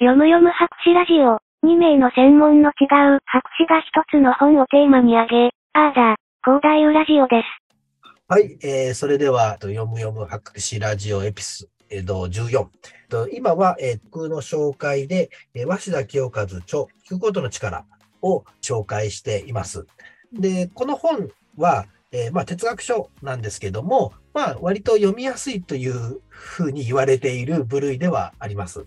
読む読む博士ラジオ。2名の専門の違う博士が一つの本をテーマに挙げ、あーだ、広大ラジオです。はい、えー、それでは、読む読む博士ラジオエピソード14。今は、えー、僕の紹介で、えー、鷲田清和著、聞くことの力を紹介しています。で、この本は、えーまあ、哲学書なんですけども、まあ、割と読みやすいというふうに言われている部類ではあります。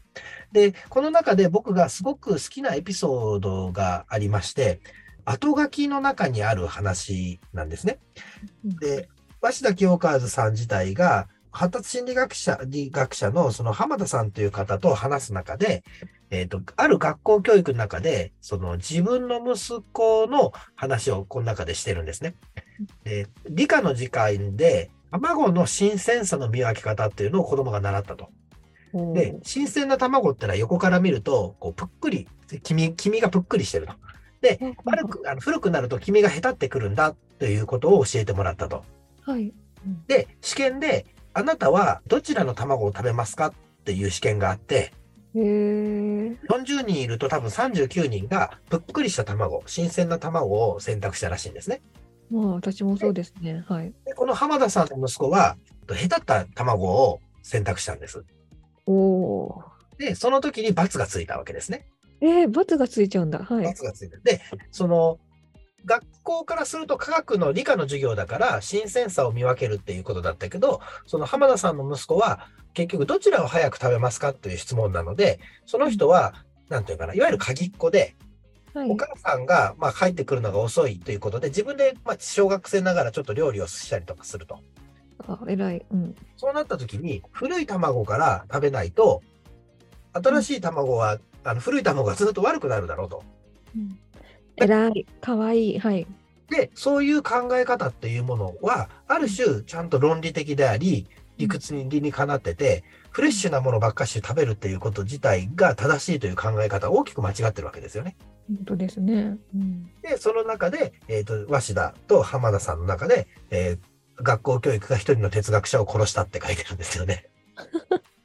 で、この中で僕がすごく好きなエピソードがありまして、後書きの中にある話なんですね。で、鷲田清和さん自体が、発達心理学者理学者のその浜田さんという方と話す中で、えっ、と、ある学校教育の中で、その自分の息子の話をこの中でしてるんですね。で理科の時間で、卵の新鮮さの見分け方っていうのを子供が習ったと。で、新鮮な卵ってのは横から見ると、こう、ぷっくり、黄身、黄身がぷっくりしてると。で、悪く、あの古くなると黄身がへたってくるんだということを教えてもらったと。はい。で、試験で、あなたはどちらの卵を食べますかっていう試験があって、へえ。40人いると多分39人がぷっくりした卵、新鮮な卵を選択したらしいんですね。まあ、私もそうですね。はい。でこの浜田さんの息子は、へたった卵を選択したんです？おおで、その時に罰がついたわけですね。ー。えー、罰がついちゃうんだ。はい。罰がついた。で、その、学校からすると科学の理科の授業だから新鮮さを見分けるっていうことだったけど、その浜田さんの息子は結局どちらを早く食べますかという質問なので、その人は、なんていうかな、いわゆる鍵っ子で、はいお。母さんがまあ帰ってくるのが遅いということで、自分でまあ小学生ながらちょっと料理をしたりとかすると。あ、偉い。うん。そうなった時に、古い卵から食べないと、新しい卵は、あの古い卵がずっと悪くなるだろうと。うん偉い。かわいい。はい。で、そういう考え方っていうものは、ある種、ちゃんと論理的であり、理屈に理にかなってて、フレッシュなものばっかし食べるっていうこと自体が正しいという考え方、大きく間違ってるわけですよね。本当ですね。うん。で、その中で、えっ、と、鷲田と浜田さんの中で、えー学校教育が一人の哲学者を殺したって書いてるんですよね。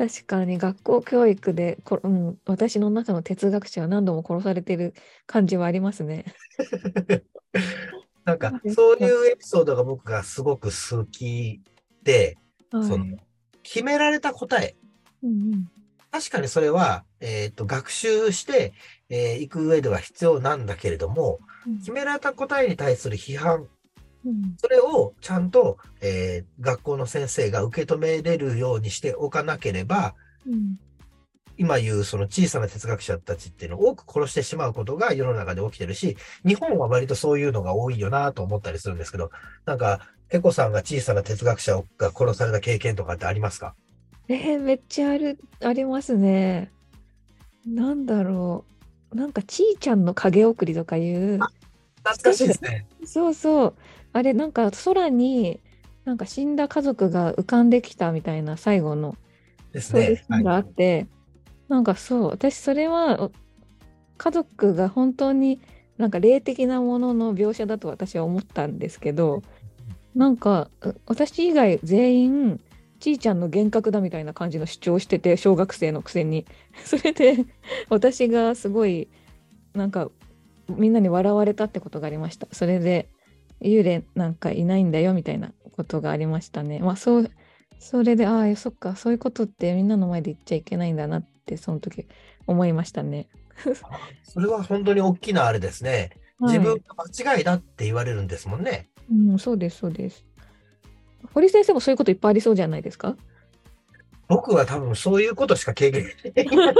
確かに学校教育でこ、うん、私の中の哲学者は何度も殺されてる感じはありますね。なんかそういうエピソードが僕がすごく好きで、はい。その、決められた答え、うんうん確かにそれは、えっ、と、学習して、えー行く上では必要なんだけれども、うん決められた答えに対する批判、うんそれをちゃんと、えー学校の先生が受け止めれるようにしておかなければ、うん今言うその小さな哲学者たちっていうのを多く殺してしまうことが世の中で起きてるし、日本は割とそういうのが多いよなと思ったりするんですけど、なんか、ペコさんが小さな哲学者が殺された経験とかってありますか？えーめっちゃある、ありますね。なんだろう。なんか、ちーちゃんの影送りとかいう、懐かしいですね。そうそう。あれ、なんか空に、なんか死んだ家族が浮かんできたみたいな最後の、ですね。があって、なんかそう、私それは、お家族が本当になんか霊的なものの描写だと私は思ったんですけど、なんかう私以外全員、ちーちゃんの幻覚だみたいな感じの主張をしてて、小学生のくせに。それで、私がすごい、なんか、みんなに笑われたってことがありました。それで、幽霊なんかいないんだよみたいなことがありましたね。まあ、そう、それで、ああ、そっか、そういうことってみんなの前で言っちゃいけないんだなって、その時思いましたね。それは本当に大きなあれですね。はい自分が間違いだって言われるんですもんね。うん、そうです、そうです。堀先生もそういうこといっぱいありそうじゃないですか？僕は多分そういうことしか経験してない。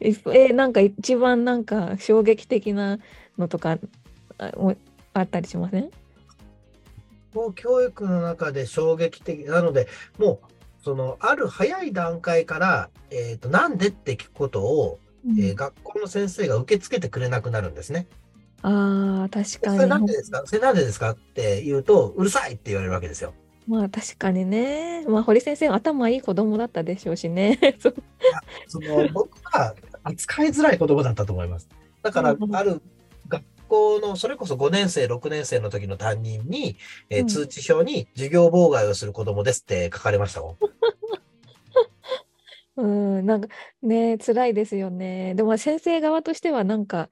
えーなんか一番なんか衝撃的なのとかあおあったりしません？もう教育の中で衝撃的なので、もう、その、ある早い段階から、えっ、と、なんでって聞くことを、えー学校の先生が受け付けてくれなくなるんですね。ああ、確それかに。なんでですか？それなんでですか？って言うと、うるさいって言われるわけですよ。まあ確かにね。まあ堀先生頭いい子供だったでしょうしね。その、僕は扱いづらい言葉だったと思います。だからある学校の、それこそ5年生、6年生の時の担任に、えーうん通知表に授業妨害をする子供ですって書かれましたもん。うん、なんかね、辛いですよね。でも先生側としてはなんか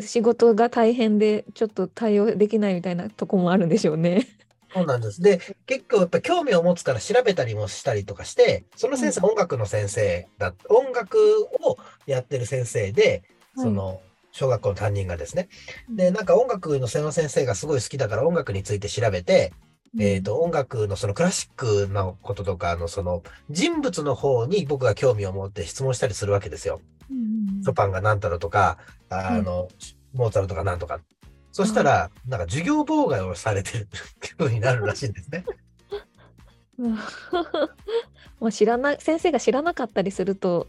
仕事が大変でちょっと対応できないみたいなとこもあるんでしょうね。そうなんです。で、結構やっぱ興味を持つから調べたりもしたりとかして、その先生、う音楽の先生だ、音楽をやってる先生で、その、小学校の担任がですね。で、なんか音楽の先生がすごい好きだから音楽について調べて、えっ、と、音楽のそのクラシックのこととか、あの、その人物の方に僕が興味を持って質問したりするわけですよ。うんショパンが何たらとか、あの、モーツァルトが何とか。そしたら、なんか授業妨害をされてるふうになるらしいんですね。う んもう知らない先生が知らなかったりすると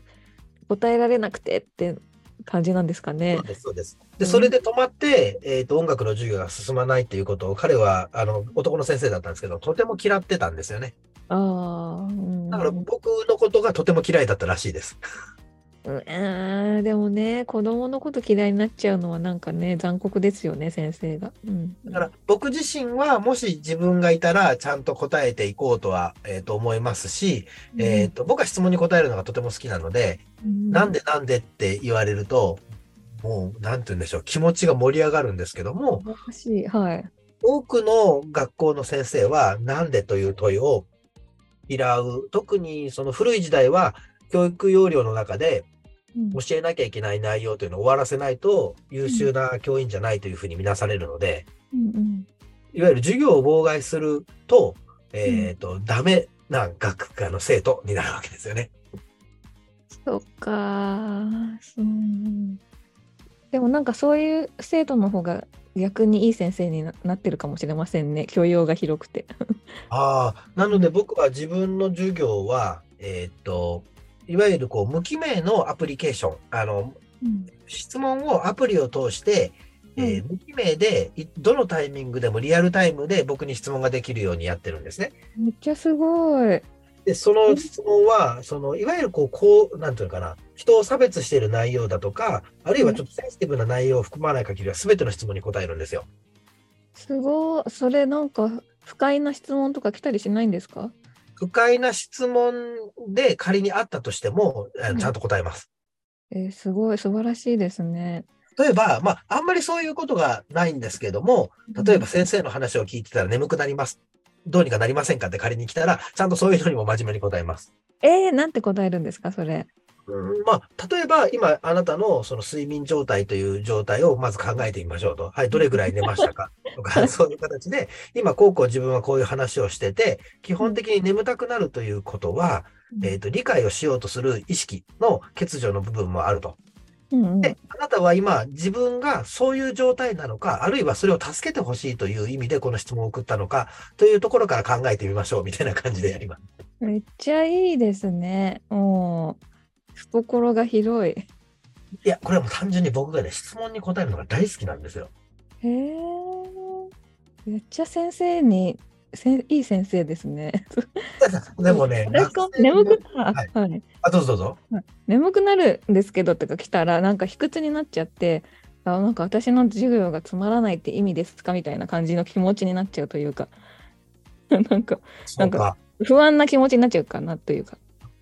答えられなくてって感じなんですかねそう。です、そうでそれで止まって、えっ、と、音楽の授業が進まないっていうことを、彼は、あの、男の先生だったんですけど、とても嫌ってたんですよね。ああ、うんだから僕のことがとても嫌いだったらしいです。うんえーでもね子供のこと嫌いになっちゃうのはなんかね残酷ですよね先生が。うん、だから僕自身はもし自分がいたらちゃんと答えていこうとは、えーと思いますし、えーと僕は質問に答えるのがとても好きなので、うんなんでなんでって言われると、もう、なんて言うんでしょう、気持ちが盛り上がるんですけども、はい。多くの学校の先生は、なんでという問いを嫌う。特にその古い時代は、教育要領の中でうん教えなきゃいけない内容というのを終わらせないと優秀な教員じゃないというふうに見なされるので、うんうんいわゆる授業を妨害すると、えっ、と、ダメな学科の生徒になるわけですよね。そっかうん。でもなんかそういう生徒の方が逆にいい先生にななってるかもしれませんね教養が広くて。ああ、なので僕は自分の授業は、えっ、と、いわゆるこう無記名のアプリケーション、あの、質問をアプリを通して、えー無記名でいどのタイミングでもリアルタイムで僕に質問ができるようにやってるんですね。めっちゃすごい。で、その質問は、その、いわゆるこう、こう、なんていうのかな、人を差別している内容だとか、あるいはちょっとセンシティブな内容を含まない限りは全ての質問に答えるんですよ。すごい。それなんか不快な質問とか来たりしないんですか？不快な質問で仮にあったとしても、ちゃんと答えます。えーすごい素晴らしいですね。例えば、まあ、あんまりそういうことがないんですけども、例えば先生の話を聞いてたら眠くなります。どうにかなりませんかって仮に来たら、ちゃんとそういうのにも真面目に答えます。えー、なんて答えるんですかそれ。うんまあ、例えば、今、あなたのその睡眠状態という状態をまず考えてみましょうと。はい、どれぐらい寝ましたか？とか、そういう形で、今、こうこう自分はこういう話をしてて、基本的に眠たくなるということは、えっ、と、理解をしようとする意識の欠如の部分もあると。で、あなたは今、自分がそういう状態なのか、あるいはそれを助けてほしいという意味でこの質問を送ったのか、というところから考えてみましょう、みたいな感じでやります。めっちゃいいですね。もう懐が広い。いや、これはもう単純に僕がね、質問に答えるのが大好きなんですよ。へえ。めっちゃ先生にせんいい先生ですね。でも ね、眠くな、はいはいあ、どうぞどうぞ。眠くなるんですけどとか来たらなんか卑屈になっちゃってあなんか私の授業がつまらないって意味ですかみたいな感じの気持ちになっちゃうというか なんかそうか。不安な気持ちになっちゃうかなというか。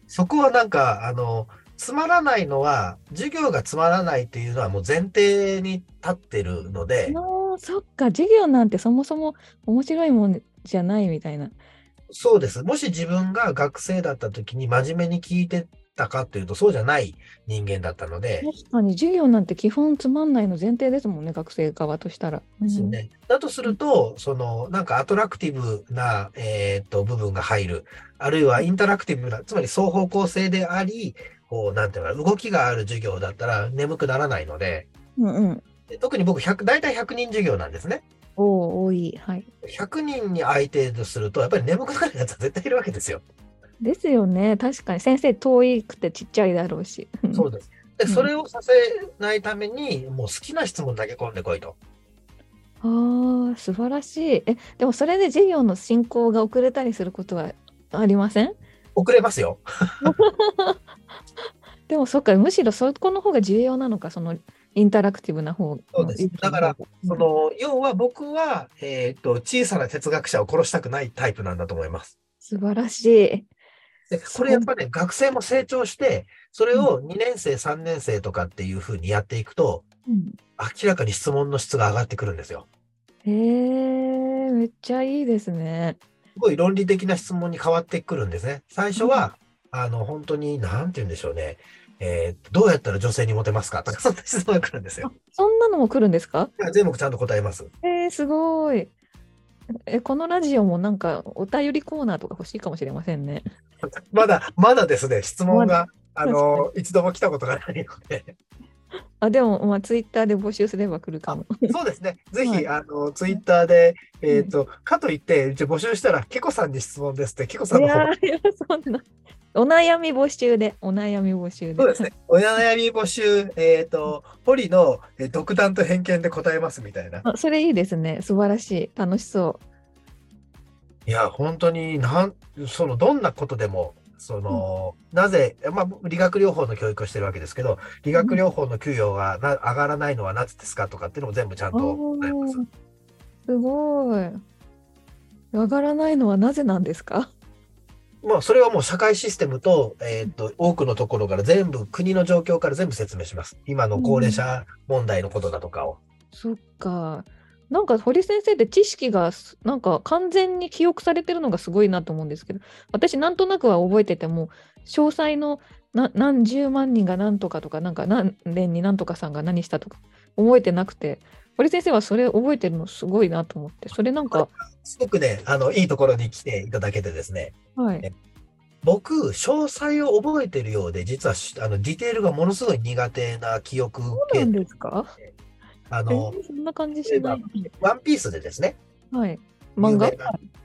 そこはなんか、あの、つまらないのは、授業がつまらないっていうのはもう前提に立ってるので、そっか授業なんてそもそも面白いもんじゃないみたいな。そうです。もし自分が学生だった時に真面目に聞いてたかというと、そうじゃない人間だったので、確かに授業なんて基本つまんないの前提ですもんね学生側としたら。ですよね。だとすると、その、なんかアトラクティブな、えーっと、部分が入る。あるいはインタラクティブな、つまり双方向性であり、こう、なんていうのかな、動きがある授業だったら眠くならないので、うんうん。で特に僕100、大体100人授業なんですね。おお多いはい。100人に相手とすると、やっぱり眠くなるやつは絶対いるわけですよ。ですよね確かに先生遠いくてちっちゃいだろうし。そうです。で、うんそれをさせないために、もう好きな質問だけ込んでこいと。ああ素晴らしい。えでもそれで授業の進行が遅れたりすることはありません？遅れますよ。でもそっかむしろそこの方が重要なのかそのインタラクティブな方そうですだからその、要は僕は、えーっと、小さな哲学者を殺したくないタイプなんだと思います。素晴らしい。で、これやっぱね、学生も成長して、それを2年生、3年生とかっていうふうにやっていくと、うん明らかに質問の質が上がってくるんですよ。へえ、めっちゃいいですね。すごい論理的な質問に変わってくるんですね。最初は、あの、本当に、なんて言うんでしょうね。えーどうやったら女性にモテますか？とか、そんな質問が来るんですよ。そんなのも来るんですか？全部ちゃんと答えます。えー、すごい。え、このラジオもなんかお便りコーナーとか欲しいかもしれませんね。まだ、まだですね、質問まが、あの、一度も来たことがないので。あ、でも、まあ、ツイッターで募集すれば来るかも。そうですね。ぜひ、はいあの、ツイッターで、えっ、と、かといって、じゃあ募集したら、ケコさんに質問ですって、ケコさんいの方いや、そんな。お悩み募集で、お悩み募集で。そうですね。お悩み募集、えっ、と、ポリのえー独断と偏見で答えますみたいな。あそれいいですね。素晴らしい。楽しそいや、本当になん、その、どんなことでも、その、なぜ、まあ、理学療法の教育をしてるわけですけど、理学療法の給与がな上がらないのはなぜですかとかっていうのも全部ちゃんう。と答えます。すごい。上がらないのはなぜなんですか？まあ、それはもう社会システムと、えっ、と、多くのところから全部、国の状況から全部説明します。今の高齢者問題のことだとかを。そっか。なんか堀先生って知識がすなんか完全に記憶されてるのがすごいなと思うんですけど私なんとなくは覚えてても詳細のな何十万人が何とかとかなんか何年に何とかさんが何したとか覚えてなくて堀先生はそれ覚えてるのすごいなと思ってそれなんかすごくね、あの、いいところに来ていただけてですね。はい。僕、詳細を覚えてるようで、実はし、あの、ディテールがものすごい苦手な記憶そうなんですか？あえの、そんな感じしない。ワンピースでですね、はい。漫画？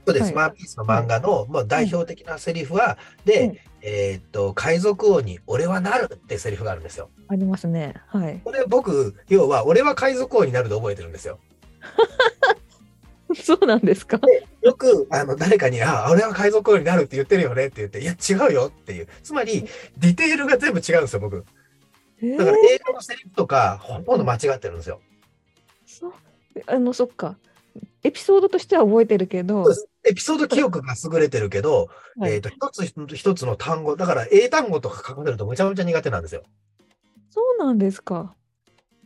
そうです、はい。ワンピースの漫画の、まあ、代表的なセリフは、で、うんえーっと、海賊王に俺はなるってセリフがあるんですよ。ありますね。はい。これ僕、要は、俺は海賊王になるで覚えてるんですよ。そうなんですか？よく、あの、誰かに、あ、俺は海賊王になるって言ってるよねって言って、いや、違うよっていう。つまり、ディテールが全部違うんですよ、僕。えー。だから映画のセリフとか、ほとんど間違ってるんですよ。そうあのそっかエピソードとしては覚えてるけどエピソード記憶が優れてるけど、はいえっと、一つ一つの単語、だから英単語とか書かれるとむちゃむちゃ苦手なんですよ。そうなんですか。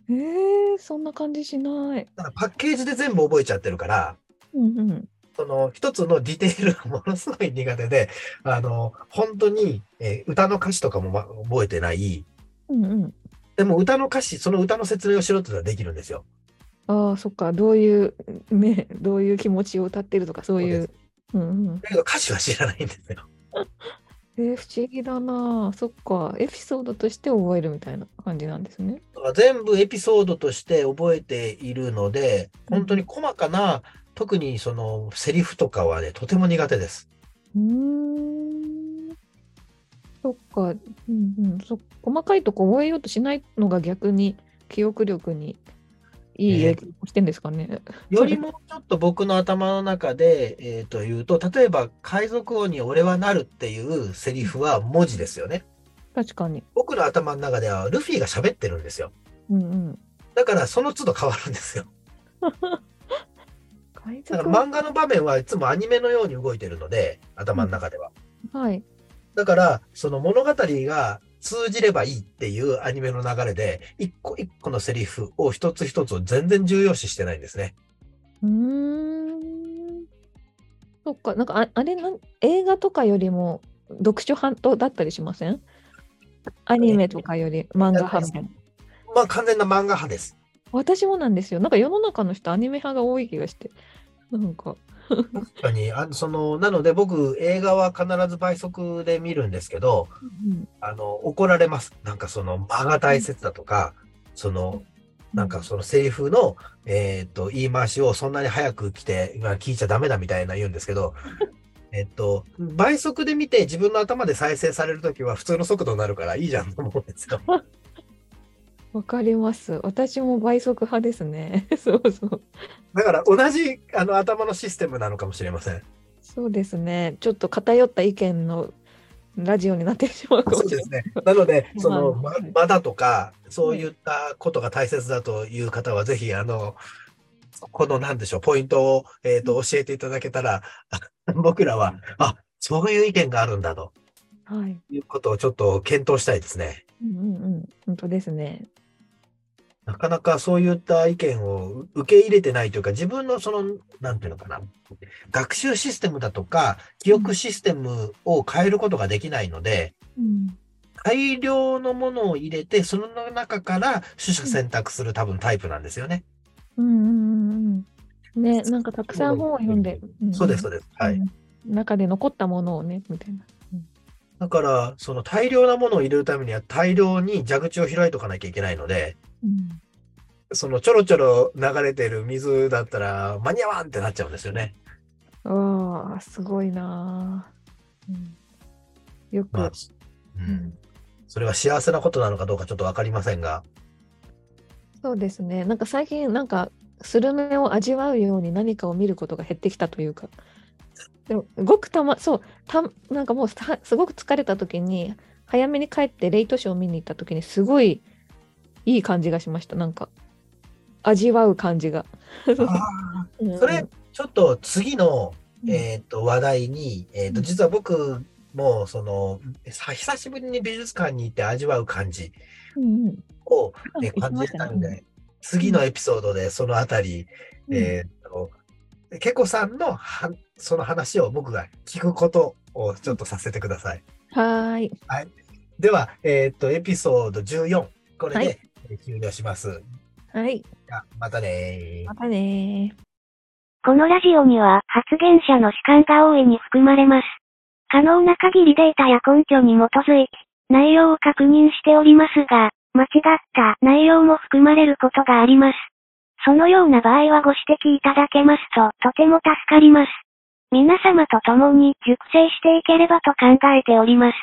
えー、そんな感じしない。だからパッケージで全部覚えちゃってるから、うんうん。その一つのディテールがものすごい苦手で、あの、本当に、えー歌の歌詞とかも、ま、覚えてない。うんうん。でも歌の歌詞、その歌の説明をしろってのはできるんですよ。ああ、そっか。どういう、ね、どういう気持ちを歌ってるとか、そういう。うんうん。だけど歌詞は知らないんですよ。えー、不思議だな。そっか。エピソードとして覚えるみたいな感じなんですね。だから全部エピソードとして覚えているので、本当に細かな、特にそのセリフとかはね、とても苦手です。うーん。そっか。うんうん。そ細かいとこ覚えようとしないのが逆に記憶力にいい影響をしてんですかね？よりもちょっと僕の頭の中で、えー、と言うと、例えば、海賊王に俺はなるっていうセリフは文字ですよね。確かに。僕の頭の中ではルフィが喋ってるんですよ。うんうん。だからその都度変わるんですよ。海だか賊ら漫画の場面はいつもアニメのように動いてるので、頭の中では。はい。だから、その物語が通じればいいっていうアニメの流れで、一個一個のセリフを一つ一つを全然重要視してないんですね。うーん。そっか、なんかああれなん、映画とかよりも読書派とだったりしません？アニメとかより漫画派みたいな。まあ完全な漫画派です。私もなんですよ。なんか世の中の人アニメ派が多い気がして。なんか。確かに、あその、なので僕、映画は必ず倍速で見るんですけど、うんあの、怒られます。なんかその間が大切だとか、その、なんかそのセリフの、えっと、言い回しをそんなに早く来て、今聞いちゃダメだみたいな言うんですけど、えっと、倍速で見て自分の頭で再生されるときは普通の速度になるからいいじゃんと思うんですよ。わかります。私も倍速派ですね。そうそう。だから同じあの頭のシステムなのかもしれません。そうですね。ちょっと偏った意見のラジオになってしまうかもしれない。そうですね。なので、その、まはい、間だとか、そういったことが大切だという方は、ぜひ、あの、この、なんでしょう、ポイントを、えっ、と、教えていただけたら、僕らは、あ、そういう意見があるんだと。はい。いうことをちょっと検討したいですね。うんうんうん。本当ですね。なかなかそういった意見を受け入れてないというか、自分のその、なんていうのかな、学習システムだとか、記憶システムを変えることができないので、うん。大量のものを入れて、その中から取捨選択する多分タイプなんですよね。うんうんうんうん。ね、なんかたくさん本を読んで、んそうです、そうです。はい。うん中で残ったものをね、みたいな。だから、その大量なものを入れるためには大量に蛇口を開いとかなきゃいけないので、うんそのちょろちょろ流れてる水だったら間に合わんってなっちゃうんですよね。ああ、すごいなあ、うん。よく、まあ、うん。それは幸せなことなのかどうかちょっとわかりませんが。そうですね。なんか最近、なんか、スルメを味わうように何かを見ることが減ってきたというか。でも、ごくたま、そう、た、なんかもうさすごく疲れた時に、早めに帰ってレイトショーを見に行った時に、すごいいい感じがしました。なんか、味わう感じが。うん。それ、ちょっと次の、うん。えっと話題に、えっとうん。実は僕もそのさ久しぶりに美術館に行って味わう感じうんうん。感じたんで、次のエピソードでそのあたり、うん。えっと、けこさんのはその話を僕が聞くことをちょっとさせてください。はーい。では、えっと、エピソード14、これはい。でえー終了します。はい。じゃあまたねーまたねー。このラジオには発言者の主観が大いに含まれます。可能な限りデータや根拠に基づいて内容を確認しておりますが、間違った内容も含まれることがあります。そのような場合はご指摘いただけますととても助かります。皆様と共に熟成していければと考えております。